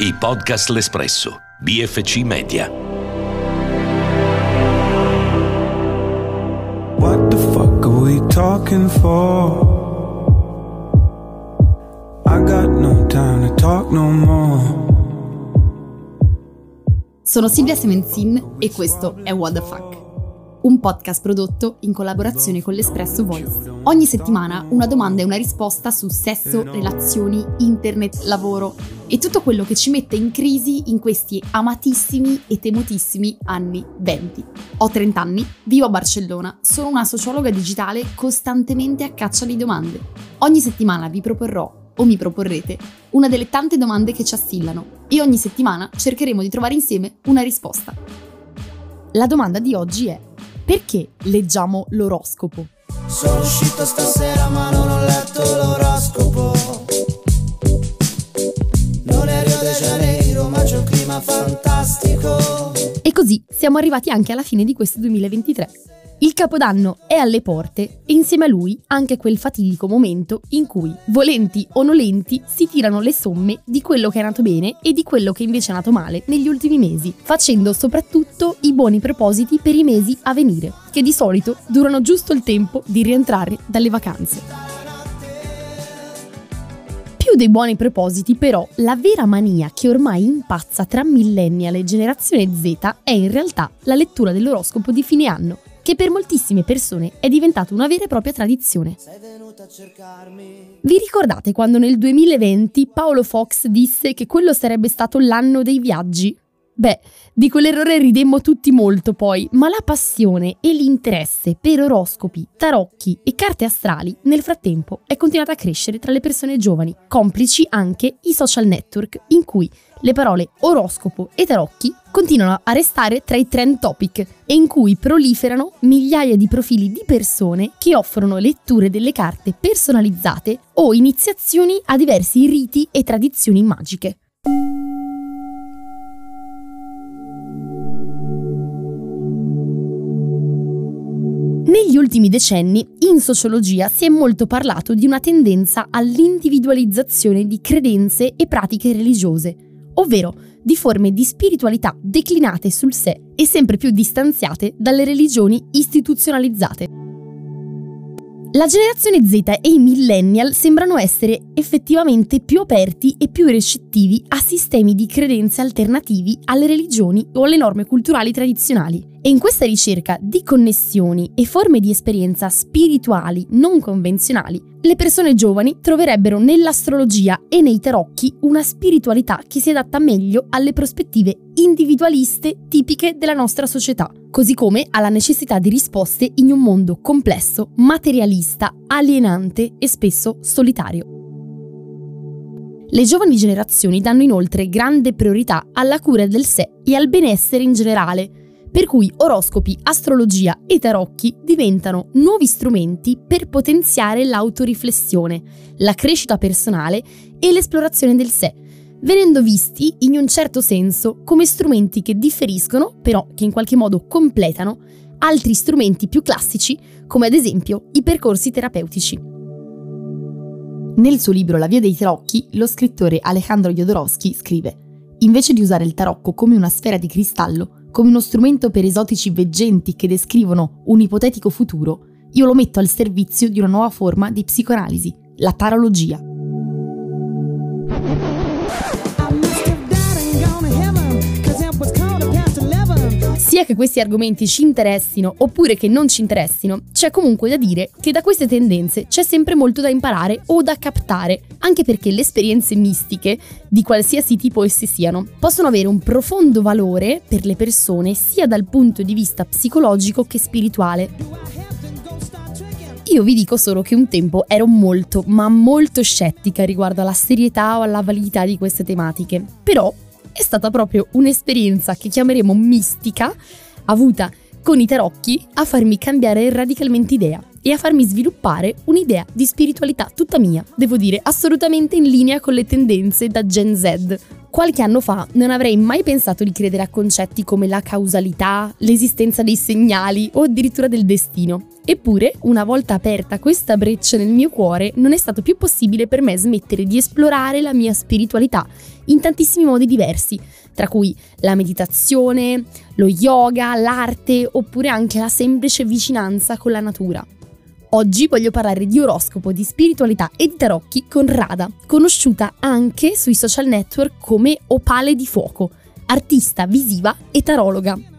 I podcast L'Espresso, BFC Media. What the fuck are we talking for? I got no time to talk no more. Sono Silvia Semenzin e questo è What the Fuck, un podcast prodotto in collaborazione con l'Espresso Voice. Ogni settimana una domanda e una risposta su sesso, relazioni, internet, lavoro e tutto quello che ci mette in crisi in questi amatissimi e temutissimi anni 20. Ho 30 anni, vivo a Barcellona, sono una sociologa digitale costantemente a caccia di domande. Ogni settimana vi proporrò o mi proporrete una delle tante domande che ci assillano e ogni settimana cercheremo di trovare insieme una risposta. La domanda di oggi è perché leggiamo l'oroscopo? Sono uscito stasera ma non ho letto l'oroscopo Non è Rio de Janeiro ma c'è un clima fantastico E così siamo arrivati anche alla fine di questo 2023. Il Capodanno è alle porte e insieme a lui anche quel fatidico momento in cui, volenti o nolenti, si tirano le somme di quello che è nato bene e di quello che invece è nato male negli ultimi mesi, facendo soprattutto i buoni propositi per i mesi a venire, che di solito durano giusto il tempo di rientrare dalle vacanze. Più dei buoni propositi, però, la vera mania che ormai impazza tra millennial e generazione Z è in realtà la lettura dell'oroscopo di fine anno, che per moltissime persone è diventata una vera e propria tradizione. Vi ricordate quando nel 2020 Paolo Fox disse che quello sarebbe stato l'anno dei viaggi? Beh, di quell'errore ridemmo tutti molto poi, ma la passione e l'interesse per oroscopi, tarocchi e carte astrali nel frattempo è continuata a crescere tra le persone giovani, complici anche i social network in cui le parole oroscopo e tarocchi continuano a restare tra i trend topic e in cui proliferano migliaia di profili di persone che offrono letture delle carte personalizzate o iniziazioni a diversi riti e tradizioni magiche. Negli ultimi decenni in sociologia si è molto parlato di una tendenza all'individualizzazione di credenze e pratiche religiose, ovvero di forme di spiritualità declinate sul sé e sempre più distanziate dalle religioni istituzionalizzate. La generazione Z e i millennial sembrano essere effettivamente più aperti e più recettivi a sistemi di credenze alternativi alle religioni o alle norme culturali tradizionali. E in questa ricerca di connessioni e forme di esperienza spirituali non convenzionali, le persone giovani troverebbero nell'astrologia e nei tarocchi una spiritualità che si adatta meglio alle prospettive individualiste tipiche della nostra società, così come alla necessità di risposte in un mondo complesso, materialista, alienante e spesso solitario. Le giovani generazioni danno inoltre grande priorità alla cura del sé e al benessere in generale, per cui oroscopi, astrologia e tarocchi diventano nuovi strumenti per potenziare l'autoriflessione, la crescita personale e l'esplorazione del sé, venendo visti in un certo senso come strumenti che differiscono, però che in qualche modo completano, altri strumenti più classici, come ad esempio i percorsi terapeutici. Nel suo libro La via dei tarocchi, lo scrittore Alejandro Jodorowsky scrive: Invece di usare il tarocco come una sfera di cristallo, come uno strumento per esotici veggenti che descrivono un ipotetico futuro, io lo metto al servizio di una nuova forma di psicoanalisi, la tarologia. Sia che questi argomenti ci interessino oppure che non ci interessino, c'è comunque da dire che da queste tendenze c'è sempre molto da imparare o da captare, anche perché le esperienze mistiche, di qualsiasi tipo esse siano, possono avere un profondo valore per le persone sia dal punto di vista psicologico che spirituale. Io vi dico solo che un tempo ero molto, ma molto scettica riguardo alla serietà o alla validità di queste tematiche, però è stata proprio un'esperienza che chiameremo mistica, avuta con i tarocchi, a farmi cambiare radicalmente idea e a farmi sviluppare un'idea di spiritualità tutta mia, devo dire assolutamente in linea con le tendenze da Gen Z. Qualche anno fa non avrei mai pensato di credere a concetti come la causalità, l'esistenza dei segnali o addirittura del destino. Eppure, una volta aperta questa breccia nel mio cuore, non è stato più possibile per me smettere di esplorare la mia spiritualità in tantissimi modi diversi, tra cui la meditazione, lo yoga, l'arte oppure anche la semplice vicinanza con la natura. Oggi voglio parlare di oroscopo, di spiritualità e di tarocchi con Rada, conosciuta anche sui social network come Opale di Fuoco, artista visiva e tarologa.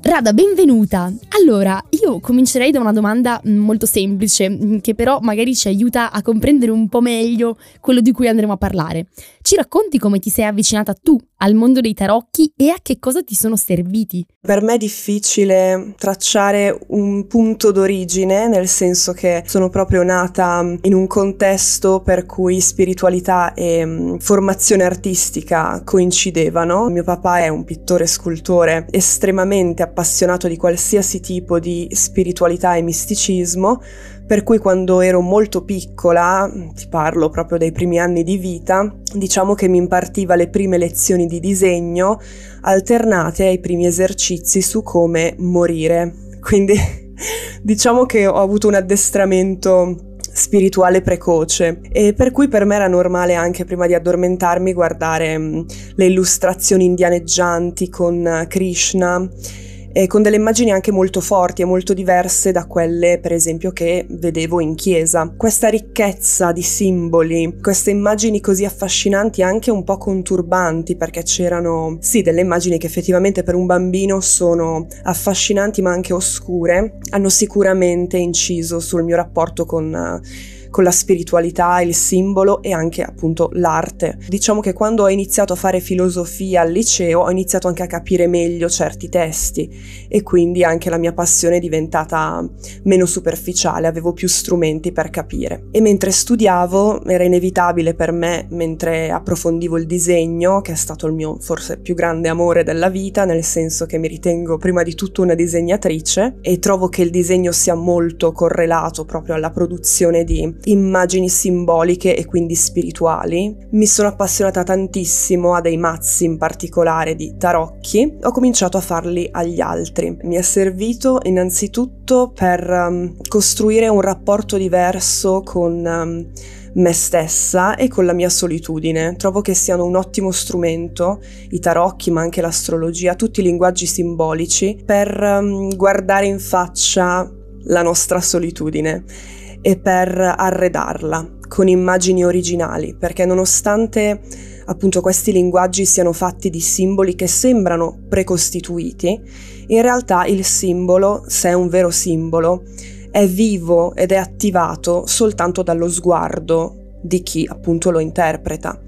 Rada, benvenuta! Allora, io comincerei da una domanda mm, molto semplice, mm, che però magari ci aiuta a comprendere un po' meglio quello di cui andremo a parlare. Ci racconti come ti sei avvicinata tu al mondo dei tarocchi e a che cosa ti sono serviti? Per me è difficile tracciare un punto d'origine, nel senso che sono proprio nata in un contesto per cui spiritualità e mm, formazione artistica coincidevano. Mio papà è un pittore scultore estremamente di qualsiasi tipo di spiritualità e misticismo, per cui quando ero molto piccola, ti parlo proprio dei primi anni di vita, diciamo che mi impartiva le prime lezioni di disegno alternate ai primi esercizi su come morire. Quindi diciamo che ho avuto un addestramento spirituale precoce e per cui per me era normale anche prima di addormentarmi guardare le illustrazioni indianeggianti con Krishna eh, con delle immagini anche molto forti e molto diverse da quelle per esempio che vedevo in chiesa. Questa ricchezza di simboli, queste immagini così affascinanti anche un po' conturbanti perché c'erano sì delle immagini che effettivamente per un bambino sono affascinanti ma anche oscure, hanno sicuramente inciso sul mio rapporto con con la spiritualità, il simbolo e anche appunto l'arte. Diciamo che quando ho iniziato a fare filosofia al liceo ho iniziato anche a capire meglio certi testi e quindi anche la mia passione è diventata meno superficiale, avevo più strumenti per capire. E mentre studiavo era inevitabile per me, mentre approfondivo il disegno, che è stato il mio forse più grande amore della vita, nel senso che mi ritengo prima di tutto una disegnatrice e trovo che il disegno sia molto correlato proprio alla produzione di immagini simboliche e quindi spirituali. Mi sono appassionata tantissimo a dei mazzi in particolare di tarocchi, ho cominciato a farli agli altri. Mi è servito innanzitutto per um, costruire un rapporto diverso con um, me stessa e con la mia solitudine. Trovo che siano un ottimo strumento, i tarocchi ma anche l'astrologia, tutti i linguaggi simbolici, per um, guardare in faccia la nostra solitudine e per arredarla con immagini originali, perché nonostante appunto questi linguaggi siano fatti di simboli che sembrano precostituiti, in realtà il simbolo, se è un vero simbolo, è vivo ed è attivato soltanto dallo sguardo di chi appunto lo interpreta,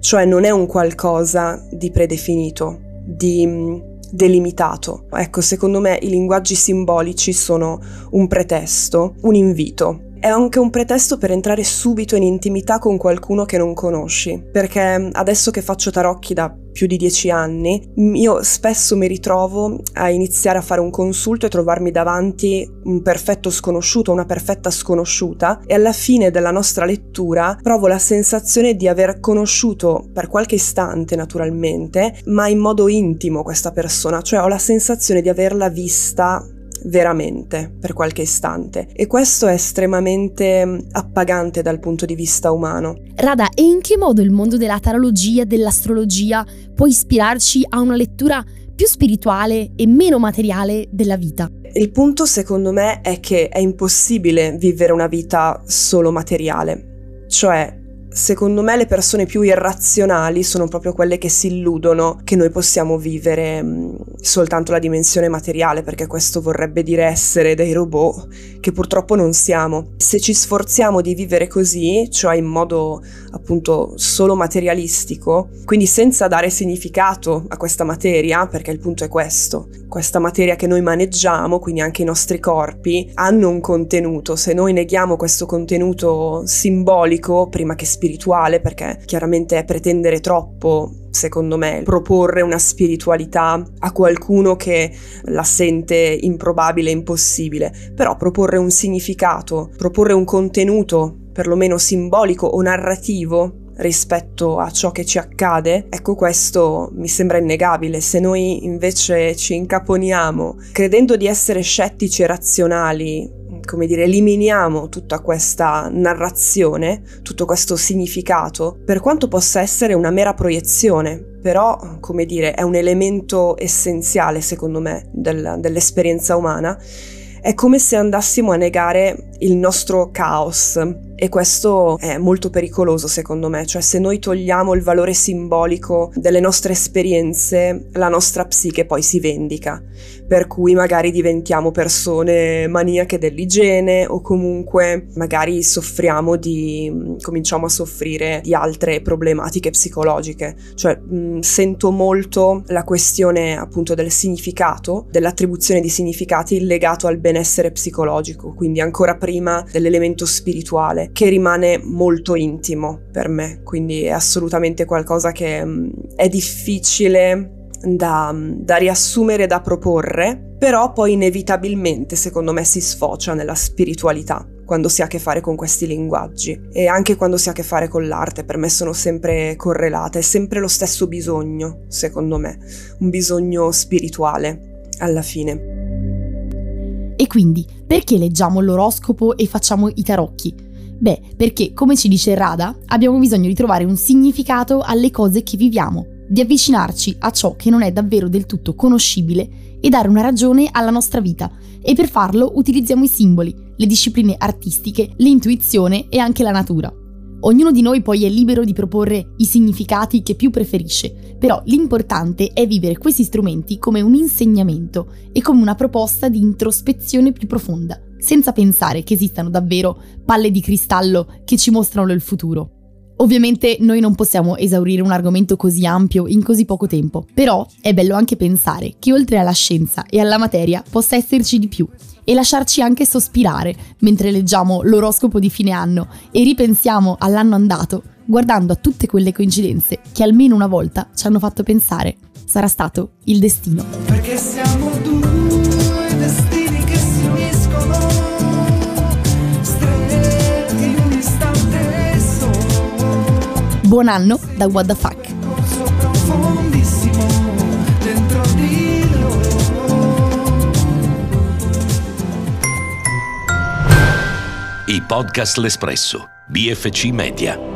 cioè non è un qualcosa di predefinito, di delimitato. Ecco, secondo me i linguaggi simbolici sono un pretesto, un invito è anche un pretesto per entrare subito in intimità con qualcuno che non conosci, perché adesso che faccio tarocchi da più di dieci anni, io spesso mi ritrovo a iniziare a fare un consulto e trovarmi davanti un perfetto sconosciuto, una perfetta sconosciuta e alla fine della nostra lettura provo la sensazione di aver conosciuto per qualche istante naturalmente, ma in modo intimo questa persona, cioè ho la sensazione di averla vista veramente per qualche istante e questo è estremamente mm, appagante dal punto di vista umano. Rada, e in che modo il mondo della tarologia, dell'astrologia può ispirarci a una lettura più spirituale e meno materiale della vita? Il punto secondo me è che è impossibile vivere una vita solo materiale, cioè Secondo me le persone più irrazionali sono proprio quelle che si illudono che noi possiamo vivere mm, soltanto la dimensione materiale, perché questo vorrebbe dire essere dei robot che purtroppo non siamo. Se ci sforziamo di vivere così, cioè in modo appunto solo materialistico, quindi senza dare significato a questa materia, perché il punto è questo, questa materia che noi maneggiamo, quindi anche i nostri corpi, hanno un contenuto. Se noi neghiamo questo contenuto simbolico, prima che spirituale, spirituale, perché chiaramente è pretendere troppo secondo me, proporre una spiritualità a qualcuno che la sente improbabile impossibile, però proporre un significato, proporre un contenuto perlomeno simbolico o narrativo rispetto a ciò che ci accade, ecco questo mi sembra innegabile. Se noi invece ci incaponiamo credendo di essere scettici e razionali, come dire, eliminiamo tutta questa narrazione, tutto questo significato, per quanto possa essere una mera proiezione, però, come dire, è un elemento essenziale, secondo me, del, dell'esperienza umana, è come se andassimo a negare il nostro caos, e questo è molto pericoloso secondo me, cioè se noi togliamo il valore simbolico delle nostre esperienze, la nostra psiche poi si vendica, per cui magari diventiamo persone maniache dell'igiene o comunque magari soffriamo di, cominciamo a soffrire di altre problematiche psicologiche, cioè mh, sento molto la questione appunto del significato, dell'attribuzione di significati legato al benessere psicologico, quindi ancora prima dell'elemento spirituale che rimane molto intimo per me, quindi è assolutamente qualcosa che mm, è difficile da, da riassumere, da proporre, però poi inevitabilmente secondo me si sfocia nella spiritualità quando si ha a che fare con questi linguaggi e anche quando si ha a che fare con l'arte, per me sono sempre correlate, è sempre lo stesso bisogno, secondo me, un bisogno spirituale alla fine. E quindi, perché leggiamo l'oroscopo e facciamo i tarocchi? Beh, perché, come ci dice Rada, abbiamo bisogno di trovare un significato alle cose che viviamo, di avvicinarci a ciò che non è davvero del tutto conoscibile e dare una ragione alla nostra vita. E per farlo utilizziamo i simboli, le discipline artistiche, l'intuizione e anche la natura. Ognuno di noi poi è libero di proporre i significati che più preferisce, però l'importante è vivere questi strumenti come un insegnamento e come una proposta di introspezione più profonda senza pensare che esistano davvero palle di cristallo che ci mostrano il futuro. Ovviamente noi non possiamo esaurire un argomento così ampio in così poco tempo, però è bello anche pensare che oltre alla scienza e alla materia possa esserci di più e lasciarci anche sospirare mentre leggiamo l'oroscopo di fine anno e ripensiamo all'anno andato, guardando a tutte quelle coincidenze che almeno una volta ci hanno fatto pensare sarà stato il destino. Perché siamo due destini Buon anno da What the Fuck. I podcast L'Espresso, BFC Media.